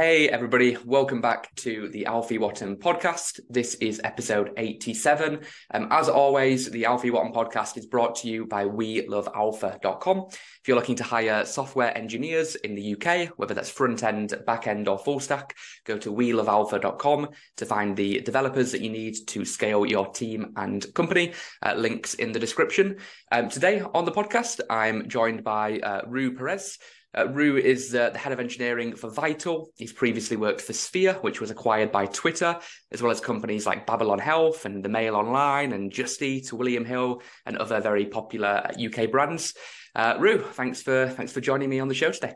Hey, everybody, welcome back to the Alfie Whattam podcast. This is episode 87. Um, as always, the Alfie Whattam podcast is brought to you by WeLoveAlfa.com. If you're looking to hire software engineers in the UK, whether that's front end, back end, or full stack, go to WeLoveAlfa.com to find the developers that you need to scale your team and company. Uh, links in the description. Um, today on the podcast, I'm joined by uh, Rui Peres. Uh, Rui is uh, the head of engineering for Vital. He's previously worked for Sphere, which was acquired by Twitter, as well as companies like Babylon Health and The Mail Online and Just Eat, William Hill, and other very popular UK brands. Uh, Rui, thanks for thanks for joining me on the show today.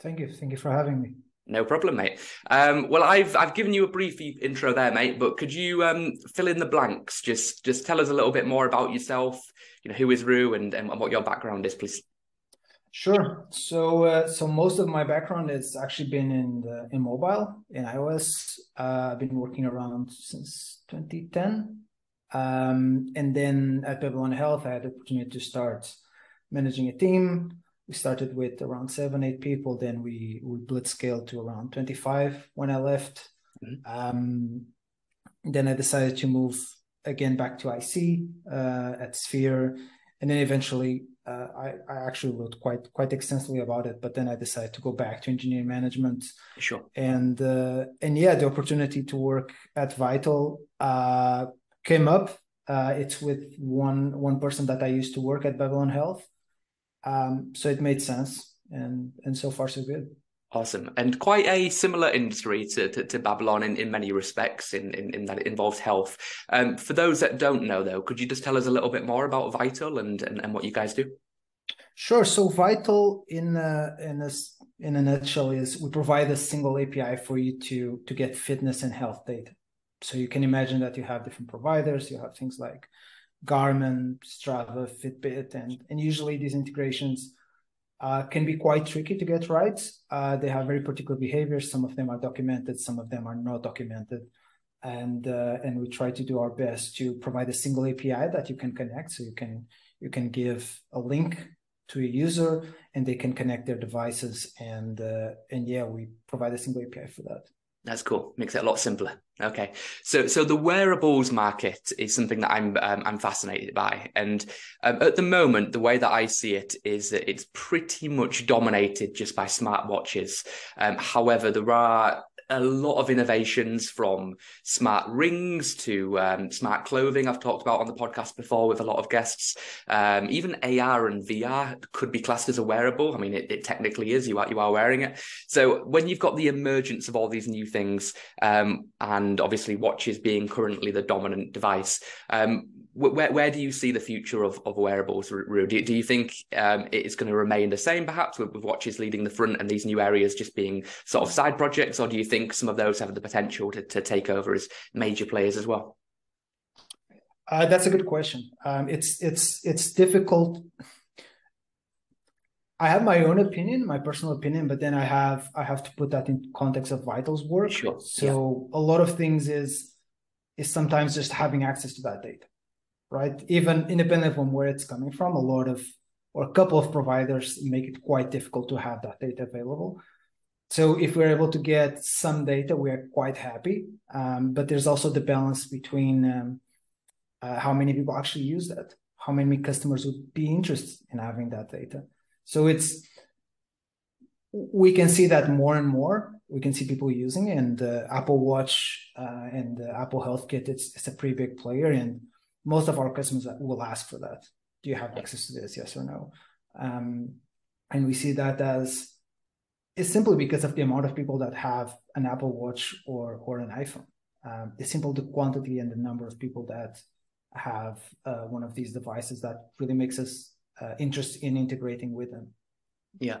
Thank you. Thank you for having me. No problem, mate. Um, well, I've I've given you a brief intro there, mate. But could you um, fill in the blanks? Just just tell us a little bit more about yourself. You know, who is Rui and, and what your background is, please. Sure. So, uh, so most of my background has actually been in the, in mobile in iOS. Uh, I've been working around since 2010, um, and then at Babylon Health, I had the opportunity to start managing a team. We started with around seven, eight people. Then we we blitz scaled to around 25 when I left. Mm-hmm. Um, then I decided to move again back to IC uh, at Sphere, and then eventually uh, I, I actually wrote quite quite extensively about it, but then I decided to go back to engineering management. Sure. And uh, and yeah, the opportunity to work at Vital uh, came up. Uh, it's with one one person that I used to work at Babylon Health, um, so it made sense, and and so far so good. Awesome. And quite a similar industry to, to, to Babylon in, in many respects, in, in, in, that it involves health. Um, for those that don't know, though, could you just tell us a little bit more about Vital and, and, and what you guys do? Sure. So Vital, in a, in a, in a nutshell, is we provide a single API for you to, to get fitness and health data. So you can imagine that you have different providers. You have things like Garmin, Strava, Fitbit, and, and usually these integrations uh, can be quite tricky to get right. Uh, they have very particular behaviors. Some of them are documented, some of them are not documented. And uh, and we try to do our best to provide a single API that you can connect. So you can you can give a link to a user, and they can connect their devices. And uh, and yeah, we provide a single API for that. That's cool. Makes it a lot simpler. Okay, so so the wearables market is something that I'm um, I'm fascinated by, and um, at the moment, the way that I see it is that it's pretty much dominated just by smartwatches. Um, however, there are a lot of innovations from smart rings to um, smart clothing I've talked about on the podcast before with a lot of guests. Um, even AR and VR could be classed as a wearable. I mean, it, it, technically is. You are you are wearing it. So when you've got the emergence of all these new things, um, and obviously watches being currently the dominant device, um, where where do you see the future of, of wearables, Rui? Do, do you think um, it is going to remain the same, perhaps, with, with, watches leading the front and these new areas just being sort of side projects, or do you think some of those have the potential to, to take over as major players as well? Uh, that's a good question. Um, it's it's it's difficult. I have my own opinion, my personal opinion, but then I have I have to put that in context of Vital's work. Sure. So yeah. a lot of things is is sometimes just having access to that data right? Even independent from where it's coming from, a lot of or a couple of providers make it quite difficult to have that data available. So if we're able to get some data, we are quite happy. Um, but there's also the balance between um, uh, how many people actually use that, how many customers would be interested in having that data. So it's we can see that more and more. We can see people using, it, and uh, Apple Watch uh, and the Apple Health Kit. It's, it's a pretty big player, and most of our customers will ask for that. Do you have access to this? Yes or no? Um, and we see that as it's simply because of the amount of people that have an Apple Watch or or an iPhone. Um, it's simple the quantity and the number of people that have uh, one of these devices that really makes us uh, interested in integrating with them. Yeah,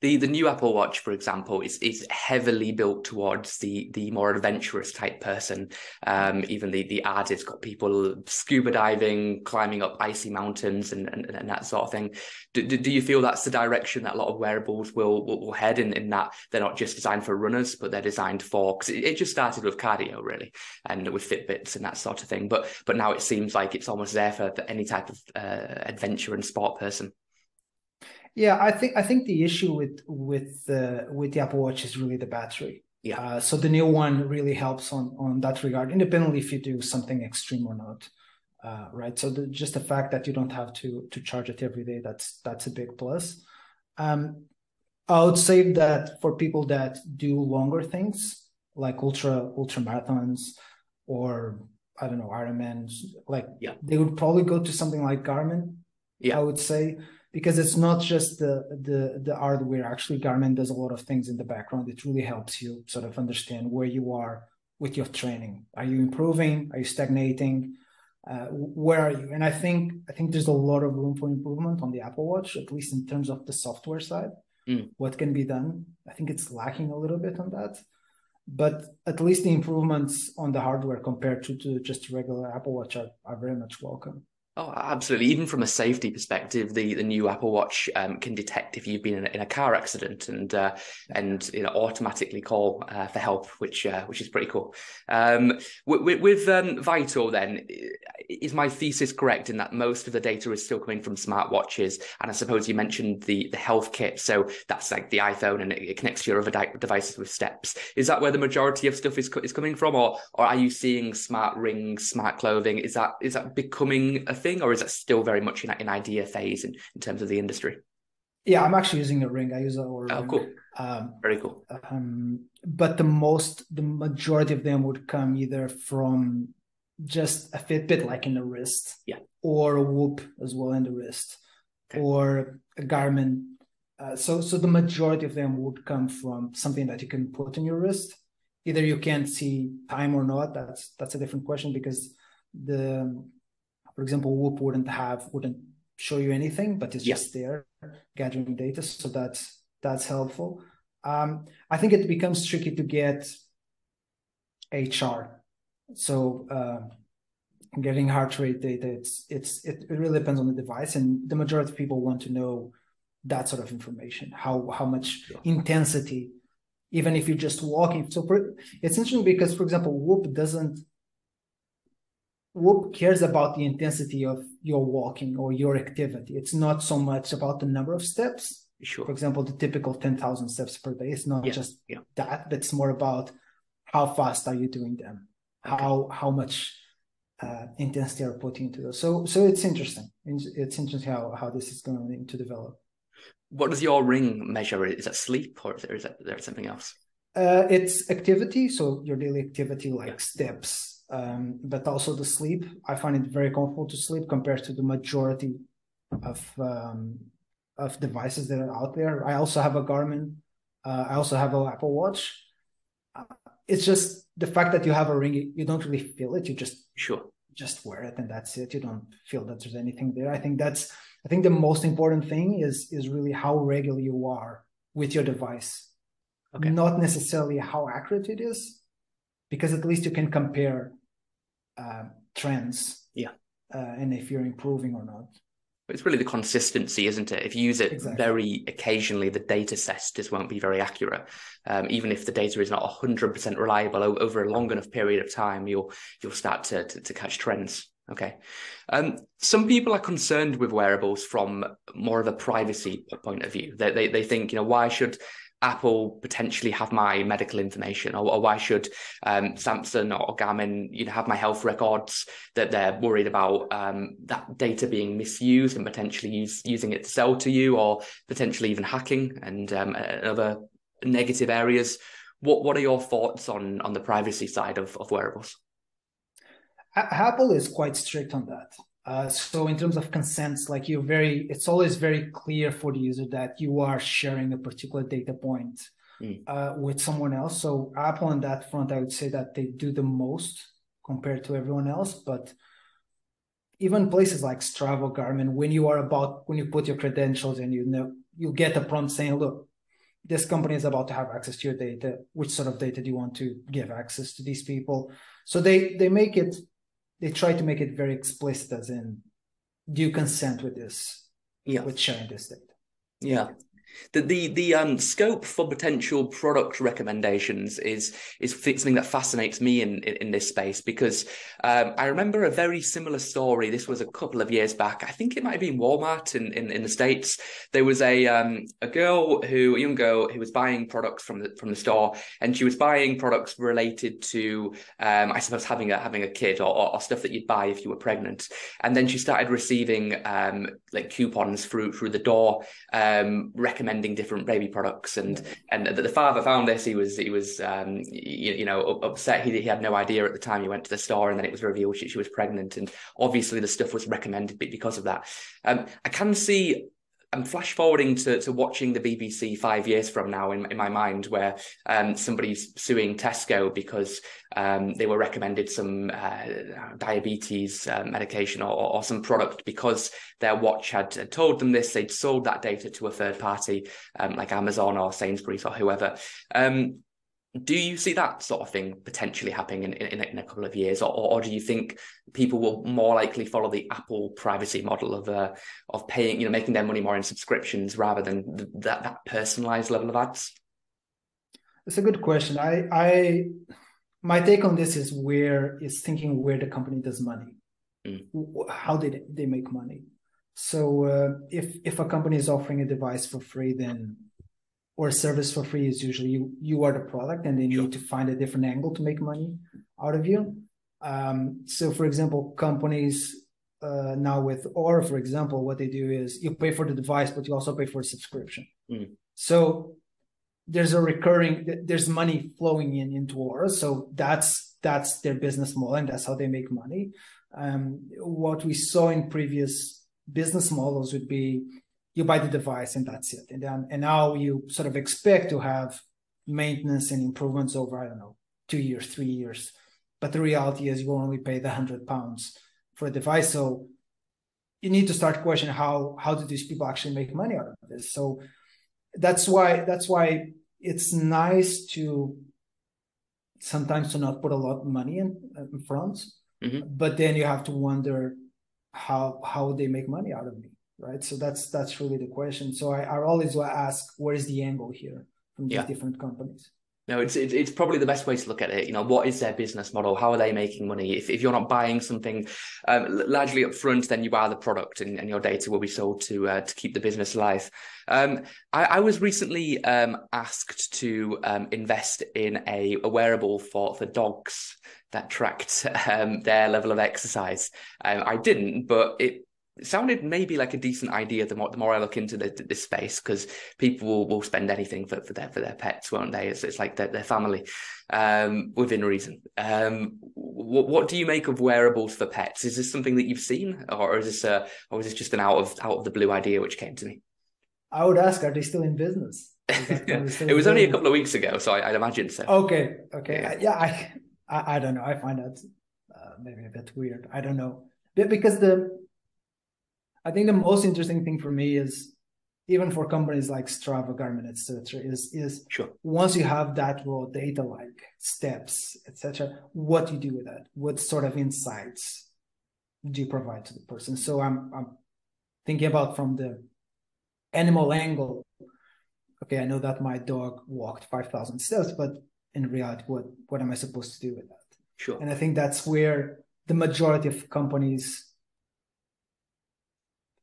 the the new Apple Watch, for example, is is heavily built towards the the more adventurous type person. Um, even the the ad has got people scuba diving, climbing up icy mountains, and and, and that sort of thing. Do, do, do, you feel that's the direction that a lot of wearables will will, will head in? In that they're not just designed for runners, but they're designed for because it, it, just started with cardio really, and with Fitbits and that sort of thing. But but now it seems like it's almost there for, for any type of uh, adventure and sport person. Yeah, I think I think the issue with with uh, with the Apple Watch is really the battery. Yeah. Uh, so the new one really helps on on that regard, independently if you do something extreme or not. Uh, right. So the, just the fact that you don't have to to charge it every day that's that's a big plus. Um, I would say that for people that do longer things like ultra ultra marathons or I don't know Ironman, like yeah. they would probably go to something like Garmin. Yeah, I would say because it's not just the the the hardware. Actually, Garmin does a lot of things in the background. It really helps you sort of understand where you are with your training. Are you improving? Are you stagnating? Uh, where are you? And I think I think there's a lot of room for improvement on the Apple Watch, at least in terms of the software side. Mm. What can be done? I think it's lacking a little bit on that but at least the improvements on the hardware compared to, to just regular Apple Watch are, are very much welcome. Oh, absolutely. Even from a safety perspective, the, the new Apple Watch um, can detect if you've been in a, in a car accident and uh, and you know automatically call uh, for help, which uh, which is pretty cool. Um, with, with um, Vital, then, is my thesis correct in that most of the data is still coming from smartwatches? And I suppose you mentioned the the health kit, so that's like the iPhone, and it, it connects to your other devices with steps. Is that where the majority of stuff is is coming from, or or are you seeing smart rings, smart clothing? Is that is that becoming a or is that still very much in an idea phase in, in terms of the industry? Yeah, I'm actually using a ring. I use a Oura Oh, ring. cool. Um, Very cool. um, but the most, the majority of them would come either from just a Fitbit, like in the wrist, Yeah. or a Whoop as well in the wrist, Okay. or a Garmin. Uh, so, so the majority of them would come from something that you can put in your wrist. Either you can't see time or not. That's that's a different question because the, for example, Whoop wouldn't have wouldn't show you anything, but it's Yeah. just there gathering data. So that's that's helpful. Um, I think it becomes tricky to get HR. So uh, getting heart rate data, it's it's it, it really depends on the device, and the majority of people want to know that sort of information. How how much Sure. intensity, even if you're just walking. So for, it's interesting because, for example, Whoop doesn't. Whoop cares about the intensity of your walking or your activity. It's not so much about the number of steps Sure. for example, the typical 10,000 steps per day. It's not Yeah, just yeah. that, but it's more about how fast are you doing them? Okay. How how much uh, intensity are putting into those? So so it's interesting. It's, interesting how how this is going to develop. What does your ring measure? Is that sleep or is there, is that, there something else? Uh, it's activity, so your daily activity like Yeah. steps, um, but also the sleep. I find it very comfortable to sleep compared to the majority of um, of devices that are out there. I also have a Garmin. Uh, I also have an Apple Watch. Uh, it's just the fact that you have a ring, you- you don't really feel it. You just Sure. just wear it and that's it. You don't feel that there's anything there. I think that's I think the most important thing is is really how regular you are with your device. Okay. Not necessarily how accurate it is, because at least you can compare uh, trends. Yeah. Uh, and if you're improving or not. It's really the consistency, isn't it? If you use it Exactly. very occasionally, the data set just won't be very accurate. Um, even if the data is not 100% reliable over a long enough period of time, you'll you'll start to, to, to catch trends. Okay. Um, some people are concerned with wearables from more of a privacy point of view. They, they, they think, you know, why should Apple potentially have my medical information, or, or why should um, Samsung or Garmin, you know, have my health records? That they're worried about um, that data being misused and potentially use, using it to sell to you, or potentially even hacking and um, other negative areas. What what are your thoughts on on the privacy side of, of wearables? Apple is quite strict on that. Uh, so in terms of consents, like you're very, it's always very clear for the user that you are sharing a particular data point Mm. uh, with someone else. So Apple on that front, I would say that they do the most compared to everyone else. But even places like Strava, Garmin, when you are about when you put your credentials and you know you get a prompt saying, "Look, this company is about to have access to your data. Which sort of data do you want to give access to these people?" So they they make it they try to make it very explicit as in do you consent with this Yeah. with sharing this data Yeah. The the the um, scope for potential product recommendations is is something that fascinates me in in, in this space because um, I remember a very similar story. This was a couple of years back. I think it might have been Walmart in in, in the states. There was a um, a girl who a young girl who was buying products from the from the store, and she was buying products related to um, I suppose having a having a kid or, or, or, stuff that you'd buy if you were pregnant. And then she started receiving um, like coupons through through the door um, recommending different baby products. And and the, the father found this. He was he was um, you, you, know upset. He, he had no idea at the time he went to the store and then it was revealed she, she was pregnant. And obviously the stuff was recommended because of that. Um, i can see I'm flash forwarding to, to watching the BBC five years from now in, in my mind, where um, somebody's suing Tesco because um, they were recommended some uh, diabetes uh, medication or, or, some product because their watch had, told them this. They'd sold that data to a third party um, like Amazon or Sainsbury's or whoever. Um, do you see that sort of thing potentially happening in, in, in a couple of years, or, or, do you think people will more likely follow the Apple privacy model of uh, of paying, you know, making their money more in subscriptions rather than th- that that personalized level of ads? It's a good question. I, I, my take on this is where is thinking where the company does money, mm. how did they make money. So uh, if if a company is offering a device for free, then or service for free is usually you, you are the product and they need to find a different angle to make money out of you. Um, so, for example, companies uh, now with Oura, for example, what they do is you pay for the device, but you also pay for a subscription. Mm. So there's a recurring, there's money flowing in into Oura. So that's that's their business model, and that's how they make money. Um, what we saw in previous business models would be you buy the device and that's it. And then and now you sort of expect to have maintenance and improvements over I don't know two years, three years. But the reality is you only pay the hundred pounds for a device. So you need to start questioning how how do these people actually make money out of this? So that's why that's why it's nice to sometimes to not put a lot of money in, in front, mm-hmm. but then you have to wonder how how they make money out of me right? So that's that's really the question. So I, I always ask, where is the angle here from these yeah. different companies? No, it's, it's it's probably the best way to look at it. You know, what is their business model? How are they making money? If if you're not buying something um, largely up front, then you buy the product, and, and your data will be sold to uh, to keep the business alive. Um, I, I, was recently um, asked to um, invest in a, a, wearable for for dogs that tracked um, their level of exercise. Um, I didn't, but it it sounded maybe like a decent idea the more the more I look into the, this space because people will, will spend anything for, for their for their pets, won't they? It's, it's like their, their family um, within reason. Um, what, what do you make of wearables for pets? Is this something that you've seen, or is this a, or is this just an out of out of the blue idea which came to me? I would ask, are they still in business? it was only a couple of weeks ago, so I, would imagine so. Okay, okay, yeah, yeah I, I, I don't know. I find that uh, maybe a bit weird. I don't know because the I think the most interesting thing for me is even for companies like Strava, Garmin, etc., is is sure. once you have that raw data like steps, etc., what you do with that? What sort of insights do you provide to the person? So I'm I'm thinking about from the animal angle. Okay, I know that my dog walked five thousand steps, but in reality, what what am I supposed to do with that? Sure. And I think that's where the majority of companies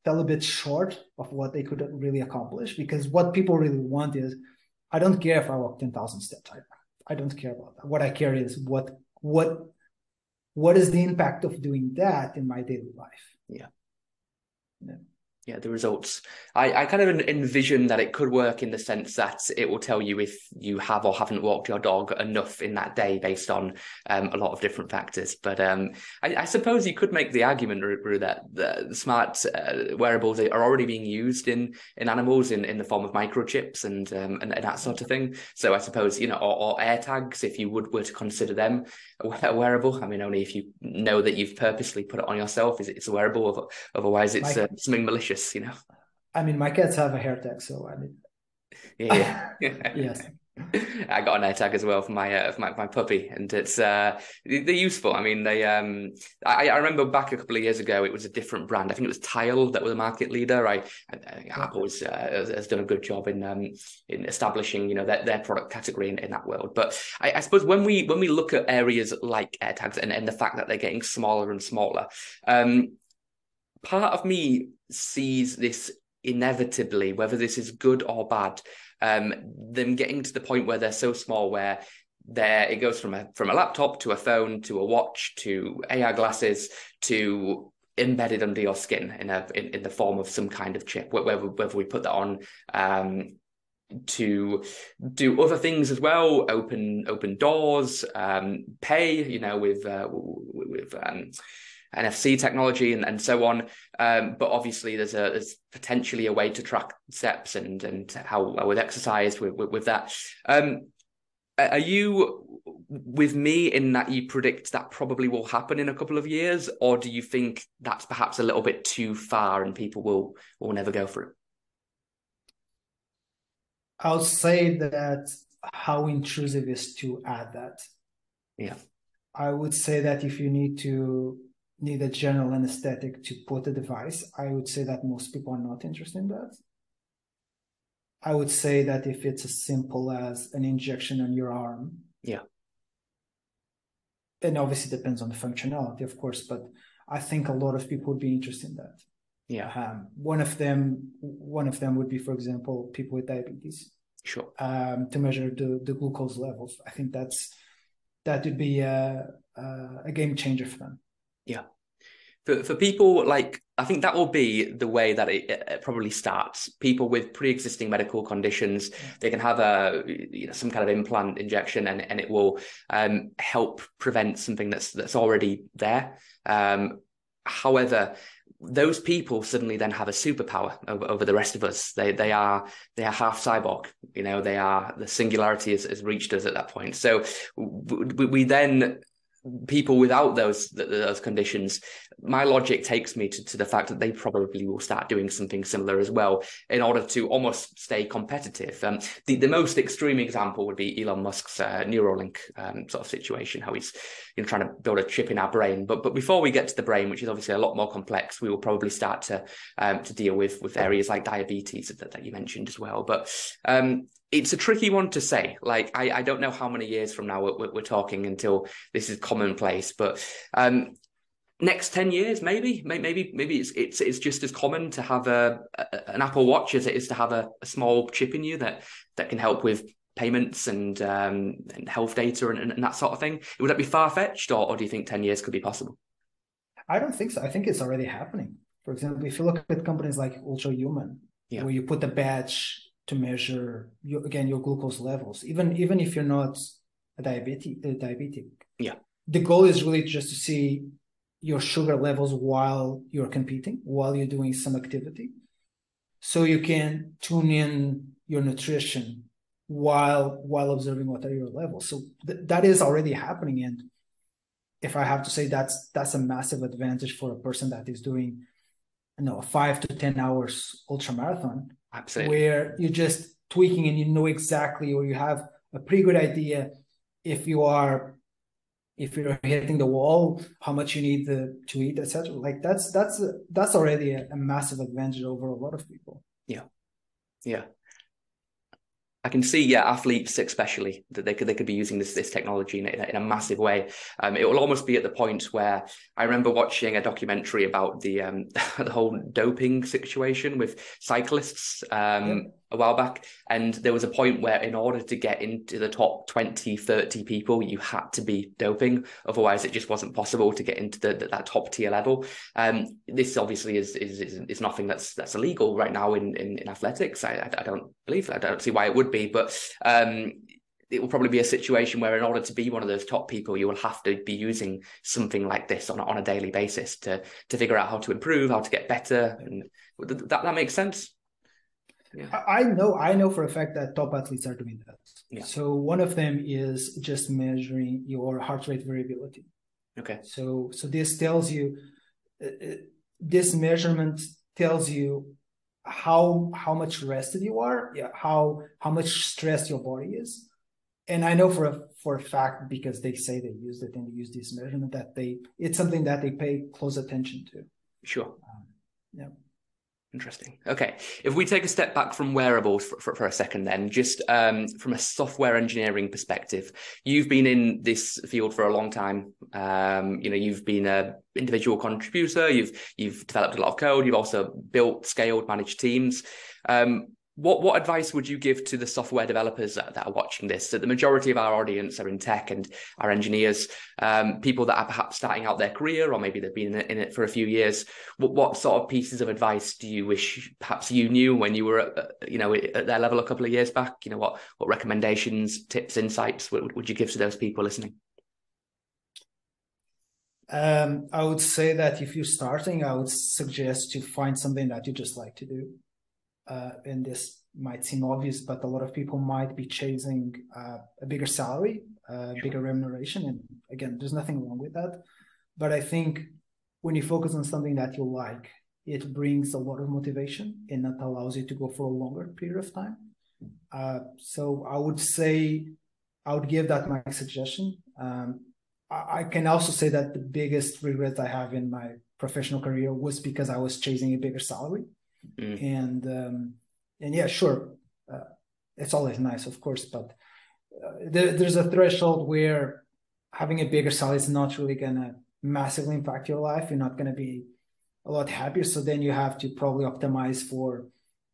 fell a bit short of what they could really accomplish because what people really want is I don't care if I walk 10,000 steps. I, I don't care about that. What I care is what what what is the impact of doing that in my daily life? Yeah. yeah yeah the results. I, I kind of envision that it could work in the sense that it will tell you if you have or haven't walked your dog enough in that day based on um, a lot of different factors. But um, I, I, suppose you could make the argument Rui, that the smart uh, wearables are already being used in in animals in, in the form of microchips and, um, and, and that sort of thing. So I suppose you know or, or air tags if you would were to consider them a wearable. I mean only if you know that you've purposely put it on yourself. Is it's a wearable otherwise it's uh, something malicious you know I mean my cats have a AirTag so I mean yeah, yes I got an AirTag as well for my uh, for my, my puppy, and it's uh, they're useful. I mean, they um, I, I remember back a couple of years ago, it was a different brand. I think it was Tile that was the market leader. I, I think Apple was, uh, has done a good job in um, in establishing you know their, their product category in, in that world. But I, I, suppose when we when we look at areas like AirTags and, and the fact that they're getting smaller and smaller, um, part of me sees this inevitably, whether this is good or bad, um, them getting to the point where they're so small where there it goes from a from a laptop to a phone to a watch to AR glasses to embedded under your skin in a in, in the form of some kind of chip whether whether we put that on um, to do other things as well open open doors um, pay you know with uh, with um, NFC technology and, and so on. Um, but obviously, there's a there's potentially a way to track steps and and how I would exercise with with, with that. Um, are you with me in that you predict that probably will happen in a couple of years, or do you think that's perhaps a little bit too far and people will will never go through? I'll say that how intrusive is to add that. Yeah. I would say that if you need to need a general anesthetic to put a device, I would say that most people are not interested in that. I would say that if it's as simple as an injection on your arm, yeah, and obviously depends on the functionality, of course, but I think a lot of people would be interested in that. Yeah. Um, one of them, one of them would be, for example, people with diabetes. Sure. Um, to measure the the glucose levels, I think that's that would be a, a game changer for them. Yeah. For for people like I think that will be the way that it, it probably starts. People with pre-existing medical conditions, they can have a you know some kind of implant injection, and and it will um, help prevent something that's that's already there. Um, however, those people suddenly then have a superpower over, over the rest of us. They they are they are half cyborg. You know, they are the singularity has, has reached us at that point. So we, we then people without those those conditions my logic takes me to, to the fact that they probably will start doing something similar as well in order to almost stay competitive. Um, the, the most extreme example would be Elon Musk's uh, Neuralink um, sort of situation how he's you know trying to build a chip in our brain. But but before we get to the brain which is obviously a lot more complex we will probably start to um, to deal with with areas like diabetes that, that you mentioned as well. But um, it's a tricky one to say. Like, I, I don't know how many years from now we're, we're talking until this is commonplace, but um, next 10 years maybe maybe maybe it's it's it's just as common to have a, a an apple watch as it is to have a, a, small chip in you that that can help with payments and um and health data and, and that sort of thing would that be far-fetched or, or do you think 10 years could be possible i don't think so i think it's already happening for example if you look at companies like Ultrahuman yeah. where you put the badge to measure your, again your glucose levels even even if you're not a diabetic a diabetic. Yeah. The goal is really just to see your sugar levels while you're competing while you're doing some activity so you can tune in your nutrition while while observing what are your levels. So th- that is already happening. And if i have to say that's that's a massive advantage for a person that is doing you know a 5 to 10 hours ultra marathon Absolutely. Where you're just tweaking and you know exactly, or you have a pretty good idea if you are if you're hitting the wall, how much you need to, to eat, etc. Like that's that's that's already a, a massive advantage over a lot of people. Yeah, yeah. I can see, yeah, athletes especially that they could they could be using this this technology in a, in a massive way. Um, it will almost be at the point where I remember watching a documentary about the um, the whole doping situation with cyclists. Um, a while back. And there was a point where, in order to get into the top 20, 30 people, you had to be doping. Otherwise, it just wasn't possible to get into the, the, that top tier level. Um, this obviously is, is, is, is, nothing that's that's illegal right now in, in, in athletics. I, I, I, don't believe I don't see why it would be. But um, it will probably be a situation where in order to be one of those top people you will have to be using something like this on, on a daily basis to to figure out how to improve how to get better and that, that makes sense yeah. I know I know for a fact that top athletes are doing that. Yeah. So one of them is just measuring your heart rate variability. Okay. So so this tells you uh, uh this measurement tells you how how much rested you are, yeah, how how much stressed your body is. And I know for a for a fact because they say they use it and they use this measurement that they it's something that they pay close attention to. Sure. Um, yeah. Interesting. Okay. If we take a step back from wearables for, for, for a second, then just um, from a software engineering perspective, you've been in this field for a long time. Um, you know, you've been a individual contributor. You've you've developed a lot of code. You've also built, scaled, managed teams. Um, what what advice would you give to the software developers that, that, are watching this? So the majority of our audience are in tech and are engineers, um, people that are perhaps starting out their career, or maybe they've been in it, in it for a few years. What, what, sort of pieces of advice do you wish perhaps you knew when you were at, you know at their level a couple of years back? You know what what recommendations, tips, insights would, would you give to those people listening? Um, I would say that if you're starting, I would suggest to find something that you just like to do uh, and this might seem obvious, but a lot of people might be chasing uh, a bigger salary, uh, bigger remuneration. And again, there's nothing wrong with that. But I think when you focus on something that you like, it brings a lot of motivation and that allows you to go for a longer period of time. Uh, so I would say, I would give that my suggestion. Um, I, I can also say that the biggest regret I have in my professional career was because I was chasing a bigger salary. Mm. And um, and yeah, sure, uh, it's always nice, of course, but uh, there, there's a threshold where having a bigger salary is not really gonna massively impact your life. You're not gonna be a lot happier. So then you have to probably optimize for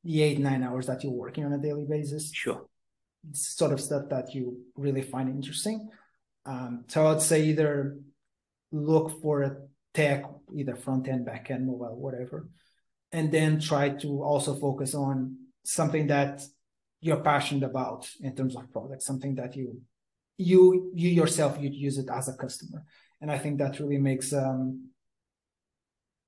the eight nine hours that you're working on a daily basis. Sure, it's sort of stuff that you really find interesting. Um, so I'd say either look for a tech, either front end, back end, mobile, whatever, and then try to also focus on something that you're passionate about in terms of product, something that you you you yourself you'd use it as a customer, and I think that really makes um,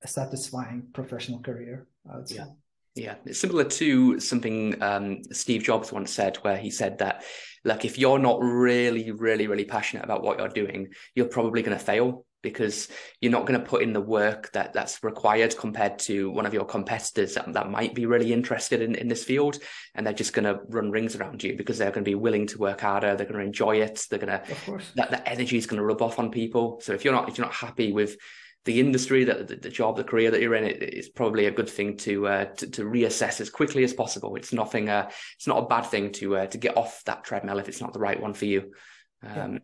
a satisfying professional career. Yeah. Yeah, it's similar to something um, Steve Jobs once said, where he said that, like, if you're not really, really, really passionate about what you're doing, you're probably going to fail because you're not going to put in the work that that's required compared to one of your competitors that, that might be really interested in, in this field and they're just going to run rings around you because they're going to be willing to work harder they're going to enjoy it they're going to that, that energy is going to rub off on people. So if you're not if you're not happy with the industry that the, the job the career that you're in it, it's probably a good thing to, uh, to, to reassess as quickly as possible. It's nothing uh, it's not a bad thing to uh, to get off that treadmill if it's not the right one for you. Um, yeah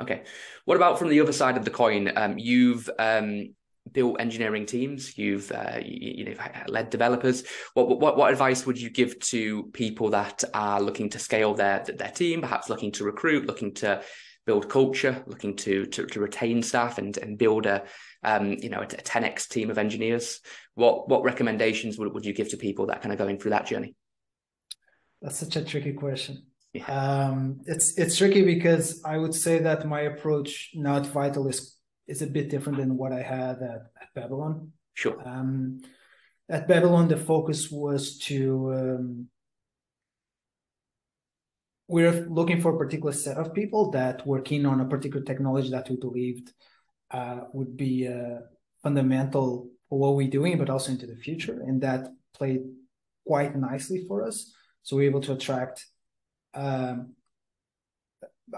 Okay. What about from the other side of the coin? Um, you've um, built engineering teams. You've uh, you, you, know led developers. What, what what advice would you give to people that are looking to scale their their team, perhaps looking to recruit, looking to build culture, looking to to, to retain staff and and build a um, you know a, a 10x team of engineers? What what recommendations would, would you give to people that kind of going through that journey? That's such a tricky question. Yeah. Um, it's it's tricky because I would say that my approach now at Vital is is a bit different than what I had at, at Babylon. Sure. Um, at Babylon, the focus was to um, we're looking for a particular set of people that were keen on a particular technology that we believed uh, would be uh, fundamental for what we're doing, but also into the future, and that played quite nicely for us. So we we're able to attract um,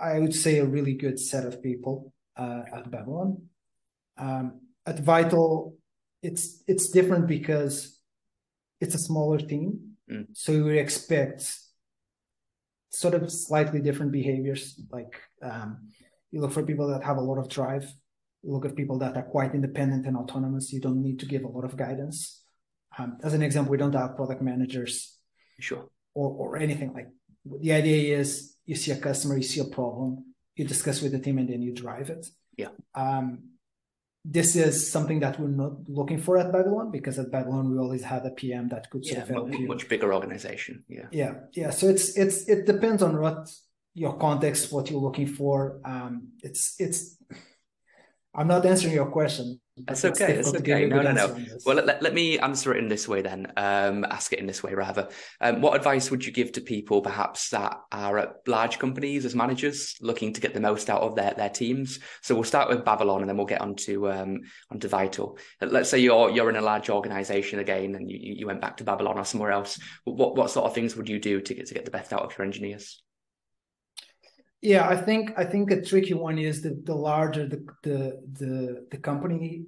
I would say a really good set of people uh, at Babylon. Um, at Vital, it's it's different because it's a smaller team, mm. so we expect sort of slightly different behaviors. Like um, you look for people that have a lot of drive. You look at people that are quite independent and autonomous. You don't need to give a lot of guidance. Um, as an example, we don't have product managers, sure, or or anything like the idea is you see a customer, you see a problem, you discuss with the team, and then you drive it. Yeah. Um, this is something that we're not looking for at Babylon because at Babylon we always had a PM that could sort yeah, of help much, you. Much bigger organization. Yeah. Yeah. Yeah. So it's it's it depends on what your context, what you're looking for. Um, it's it's. I'm not answering your question, That's okay. That's okay. No, no, no. Well, let, let me answer it in this way then. Um, ask it in this way rather. Um, what advice would you give to people perhaps that are at large companies as managers looking to get the most out of their, their teams? So we'll start with Babylon and then we'll get onto um, onto Vital. Let's say you're you're in a large organization again and you, you went back to Babylon or somewhere else. What what sort of things would you do to get to get the best out of your engineers? Yeah, I think I think a tricky one is the the larger the the the, the company.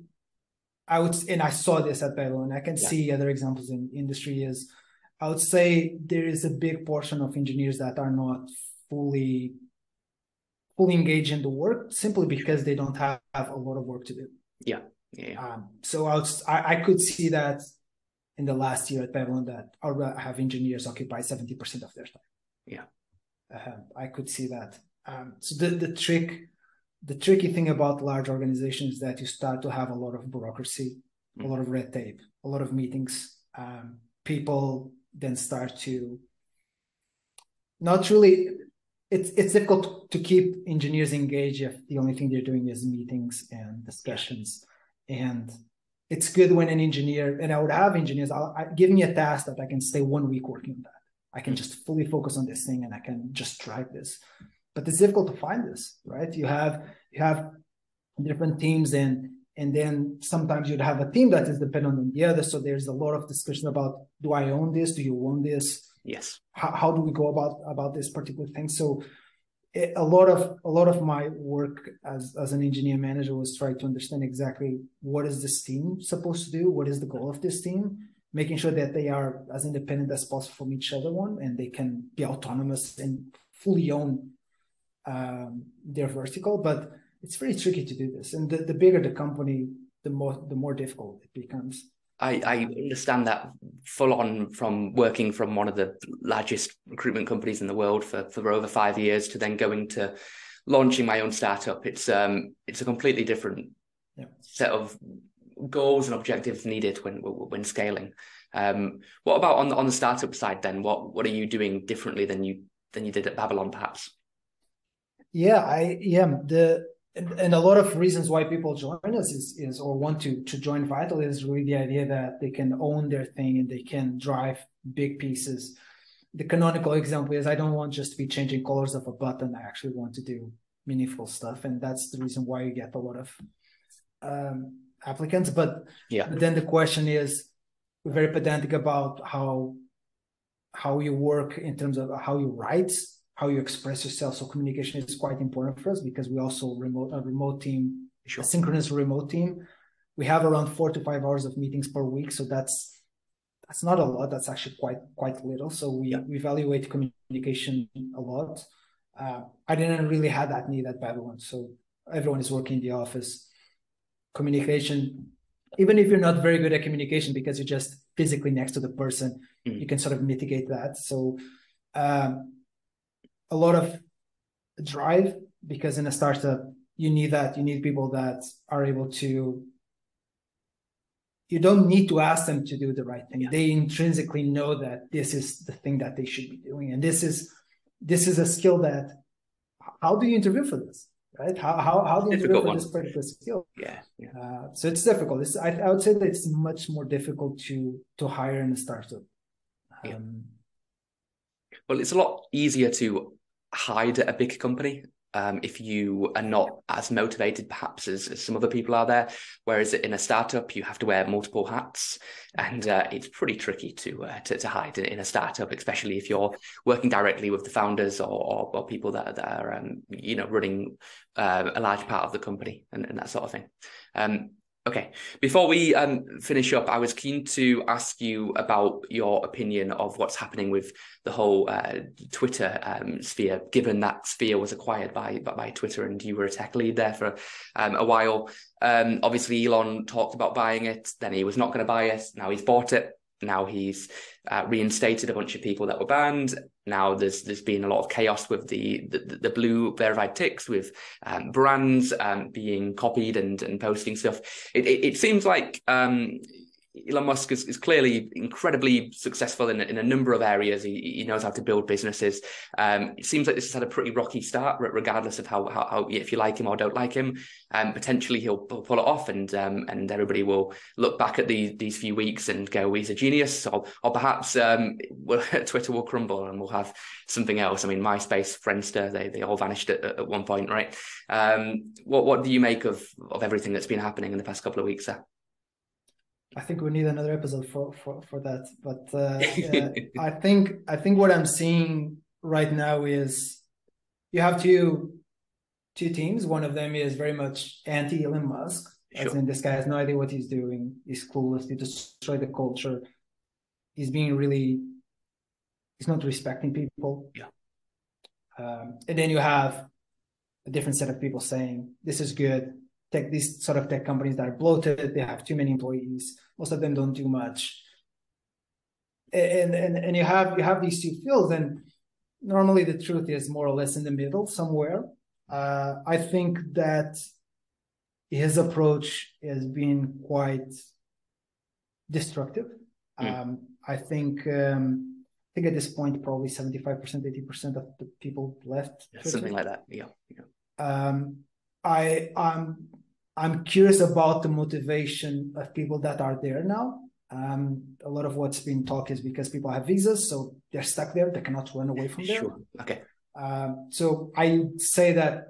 I would and I saw this at Babylon. I can yeah. see other examples in industry is I would say there is a big portion of engineers that are not fully fully engaged in the work simply because they don't have, have a lot of work to do. Yeah. Yeah. Um, so I, I, I could see that in the last year at Babylon that I have engineers occupy 70% of their time. Yeah. Uh, I could see that. Um, so the, the trick, the tricky thing about large organizations is that you start to have a lot of bureaucracy, mm. a lot of red tape, a lot of meetings. Um, people then start to not really. It's it's difficult to keep engineers engaged if the only thing they're doing is meetings and discussions. And it's good when an engineer and I would have engineers. I'll, I, give me a task that I can stay one week working on that. I can mm. just fully focus on this thing and I can just drive this but it's difficult to find this, right? You have you have different teams and and then sometimes you'd have a team that is dependent on the other. So there's a lot of discussion about do I own this? Do you own this? Yes. How, how do we go about about this particular thing? So it, a lot of a lot of my work as as an engineer manager was trying to understand exactly what is this team supposed to do? What is the goal of this team? Making sure that they are as independent as possible from each other one and they can be autonomous and fully own um, their vertical, but it's very tricky to do this. And the, the bigger the company, the more the more difficult it becomes. I, I understand that full on from working from one of the largest recruitment companies in the world for, for over five years to then going to launching my own startup. It's um it's a completely different yeah. set of goals and objectives needed when when scaling. Um, what about on the on the startup side then? What what are you doing differently than you than you did at Babylon perhaps? Yeah, I yeah the and, and, a lot of reasons why people join us is is or want to to join Vital is really the idea that they can own their thing and they can drive big pieces. The canonical example is I don't want just to be changing colors of a button. I actually want to do meaningful stuff, and that's the reason why you get a lot of um, applicants. But yeah, but then the question is we're very pedantic about how how you work in terms of how you write how you express yourself. So communication is quite important for us because we also remote a remote team, sure. a synchronous remote team. We have around four to five hours of meetings per week, so that's that's not a lot. That's actually quite quite little. So we yeah. we evaluate communication a lot. Uh, I didn't really have that need at Babylon, so everyone is working in the office. Communication, even if you're not very good at communication because you're just physically next to the person, mm. you can sort of mitigate that. So um, a lot of drive because in a startup you need that you need people that are able to you don't need to ask them to do the right thing yeah. they intrinsically know that this is the thing that they should be doing and this is this is a skill that how do you interview for this right how how, how do you interview for one. this particular skill yeah, yeah. Uh, so it's difficult it's, I, I would say that it's much more difficult to to hire in a startup um, yeah. well it's a lot easier to hide at a big company um, if you are not as motivated perhaps as, as, some other people are there. Whereas in a startup, you have to wear multiple hats, and uh, it's pretty tricky to, uh, to, to hide in, a startup, especially if you're working directly with the founders or, or, or people that, that are um, you know running uh, a large part of the company and, and that sort of thing. Um, Okay. Before we um, finish up, I was keen to ask you about your opinion of what's happening with the whole uh, Twitter um, sphere, given that sphere was acquired by, by Twitter and you were a tech lead there for um, a while. Um, obviously, Elon talked about buying it, then he was not going to buy it. Now he's bought it now he's uh, reinstated a bunch of people that were banned. Now there's there's been a lot of chaos with the the, the blue verified ticks with um, brands um, being copied and and posting stuff. It, it, it seems like um, Elon Musk is, is clearly incredibly successful in, in a number of areas. He, he knows how to build businesses. Um, it seems like this has had a pretty rocky start, regardless of how, how, how if you like him or don't like him. Um, potentially he'll, pull it off, and um, and everybody will look back at these these few weeks and go, he's a genius, or or perhaps um, Twitter will crumble and we'll have something else. I mean, MySpace, Friendster, they they all vanished at, at one point, right? Um, what what do you make of of everything that's been happening in the past couple of weeks? There? I think we need another episode for for for that. But uh, yeah, I think I think what I'm seeing right now is you have two two teams. One of them is very much anti Elon Musk, sure. as in this guy has no idea what he's doing. He's clueless. He destroyed the culture. He's being really. He's not respecting people. Yeah. Um, and then you have a different set of people saying this is good tech these sort of tech companies that are bloated they have too many employees most of them don't do much and and and you have you have these two fields and normally the truth is more or less in the middle somewhere uh, i think that his approach has been quite destructive mm. um, i think um, I think at this point, probably 75%, 80% of the people left. Yeah, something like that. Yeah. yeah. Um, I I'm I'm curious about the motivation of people that are there now. Um, a lot of what's been talked is because people have visas, so they're stuck there. They cannot run away from there. Sure. Okay. Um, so I say that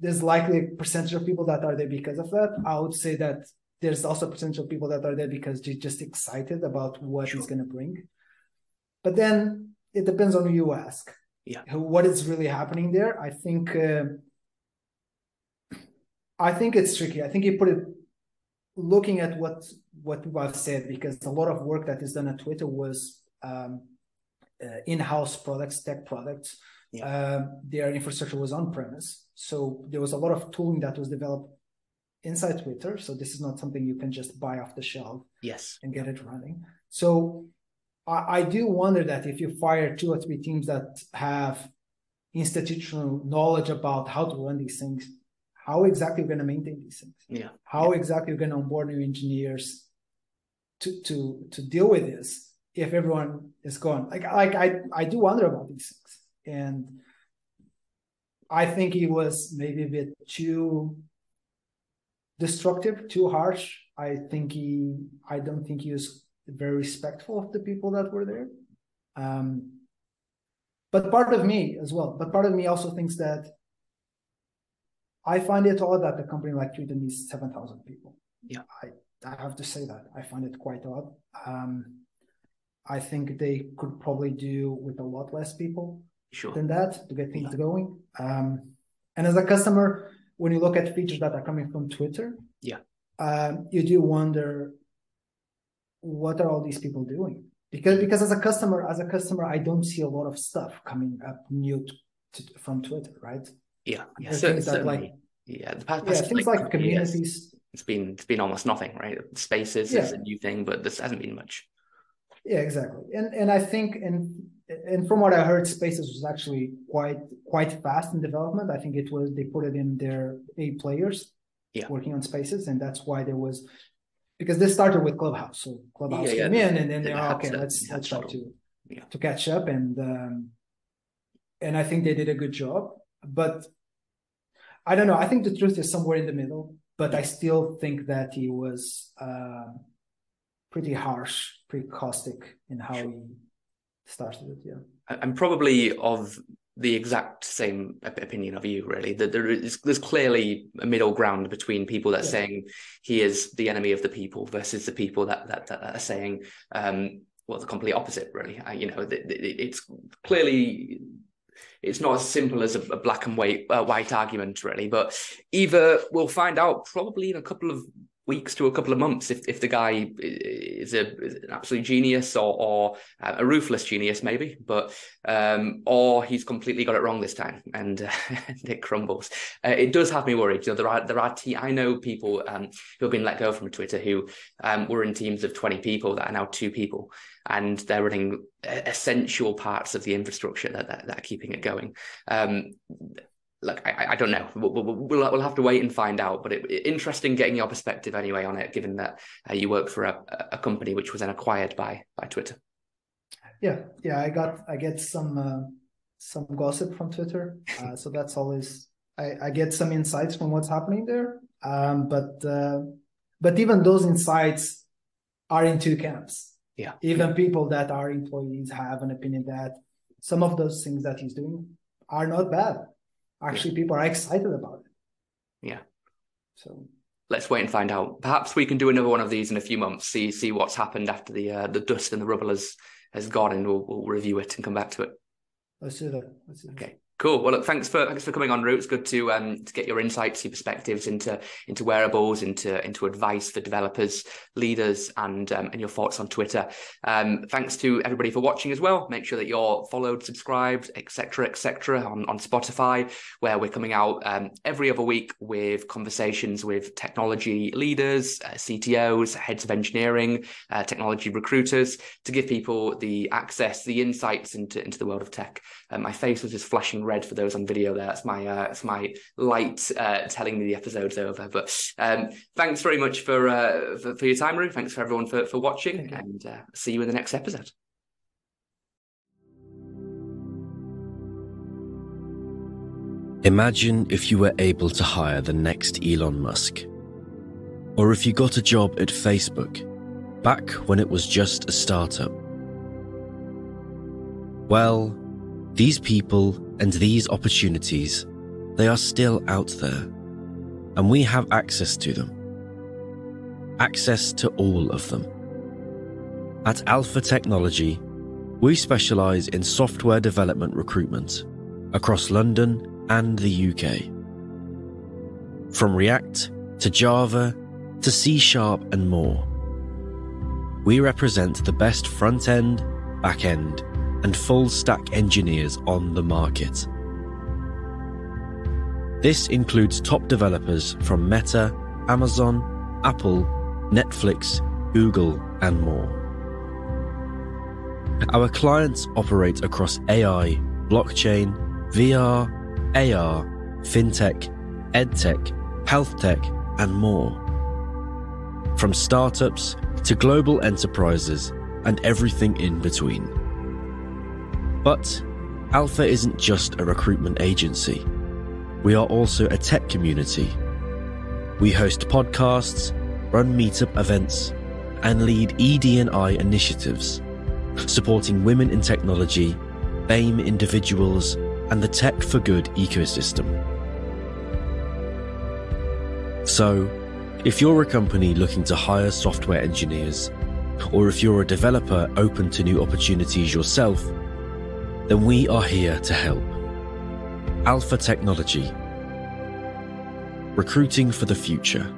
there's likely a percentage of people that are there because of that. I would say that there's also a percentage of people that are there because they're just excited about what sure. it's going to bring. But then it depends on who you ask. Yeah. What is really happening there? I think. Uh, I think it's tricky. I think you put it looking at what what I've said because a lot of work that is done at Twitter was um, uh, in-house products, tech products. Yeah. Uh, their infrastructure was on-premise, so there was a lot of tooling that was developed inside Twitter. So this is not something you can just buy off the shelf. Yes, and get it running. So I, I do wonder that if you fire two or three teams that have institutional knowledge about how to run these things how exactly you're going to maintain these things? Yeah. How yeah. exactly you're going to onboard new engineers to to to deal with this if everyone is gone? Like like i i do wonder about these things. And i think he was maybe a bit too destructive too harsh. I think he i don't think he was very respectful of the people that were there. Um but part of me as well but part of me also thinks that I find it odd that a company like Twitter needs 7,000 people. Yeah. I, I have to say that. I find it quite odd. Um, I think they could probably do with a lot less people sure. than that to get things yeah. going. Um, and as a customer, when you look at features that are coming from Twitter, yeah, um, you do wonder what are all these people doing? Because because as a customer, as a customer, I don't see a lot of stuff coming up new to, from Twitter, right? Yeah, yeah, things that like yeah, the past, yeah, things like, like communities. it's been it's been almost nothing, right? Spaces yeah. is a new thing, but this hasn't been much. Yeah, exactly. And and I think and and from what I heard, Spaces was actually quite quite fast in development. I think it was they put it in their eight players yeah. working on Spaces, and that's why there was because this started with Clubhouse. So Clubhouse yeah, came in, and then they're okay. Let's let's try to to catch up, and um, and I think they did a good job. But I don't know. I think the truth is somewhere in the middle, but I still think that he was uh, pretty harsh, pretty caustic in how he started it. Yeah, I'm probably of the exact same opinion of you, really. That there is there's clearly a middle ground between people that are yeah. saying he is the enemy of the people versus the people that that, that are saying um, well the complete opposite. Really, uh, you know, it's clearly it's not as simple as a, a black and white uh, white argument really but either we'll find out probably in a couple of weeks to a couple of months if, if the guy is, a, is an absolute genius or, or a ruthless genius maybe but um, or he's completely got it wrong this time and, uh, it crumbles. Uh, it does have me worried. You know there are there are te- I know people um, who have been let go from Twitter who um, were in teams of 20 people that are now two people and they're running essential parts of the infrastructure that, that, that are keeping it going look, I, I don't know. We'll, we'll, we'll, have to wait and find out. But it, interesting getting your perspective anyway on it, given that uh, you work for a, a company which was then acquired by by Twitter. Yeah, yeah, I got I get some uh, some gossip from Twitter, uh, so that's always I, I get some insights from what's happening there. Um, but uh, but even those insights are in two camps. Yeah, even people that are employees have an opinion that some of those things that he's doing are not bad. Actually, people are excited about it. Yeah. So let's wait and find out. Perhaps we can do another one of these in a few months. See see what's happened after the uh, the dust and the rubble has has gone, and we'll, we'll review it and come back to it. Let's do that. Let's do that. Okay. Cool. Well, look, thanks for thanks for coming on, Rui. It's good to um to get your insights, your perspectives into into wearables, into into advice for developers, leaders, and um, and your thoughts on Twitter. Um, thanks to everybody for watching as well. Make sure that you're followed, subscribed, etc., etc. on on Spotify, where we're coming out um, every other week with conversations with technology leaders, uh, CTOs, heads of engineering, uh, technology recruiters, to give people the access, the insights into into the world of tech. Um, my face was just flashing red for those on video there. That's my uh, that's my light uh, telling me the episode's over. But um, thanks very much for, uh, for, for your time, Rui. Thanks for everyone for for watching, and uh, see you in the next episode. Imagine if you were able to hire the next Elon Musk. Or if you got a job at Facebook, back when it was just a startup. Well, these people and these opportunities, they are still out there, and we have access to them. Access to all of them. At Alfa Technology, we specialise in software development recruitment across London and the UK. From React to Java to C Sharp and more. We represent the best front end, back end, and full stack engineers on the market. This includes top developers from Meta, Amazon, Apple, Netflix, Google, and more. Our clients operate across AI, blockchain, VR, AR, fintech, edtech, health tech, and more. From startups to global enterprises and everything in between. But Alfa isn't just a recruitment agency. We are also a tech community. We host podcasts, run meetup events, and lead ED&I initiatives, supporting women in technology, BAME individuals, and the Tech for Good ecosystem. So, if you're a company looking to hire software engineers, or if you're a developer open to new opportunities yourself, then we are here to help. Alfa Technology. Recruiting for the future.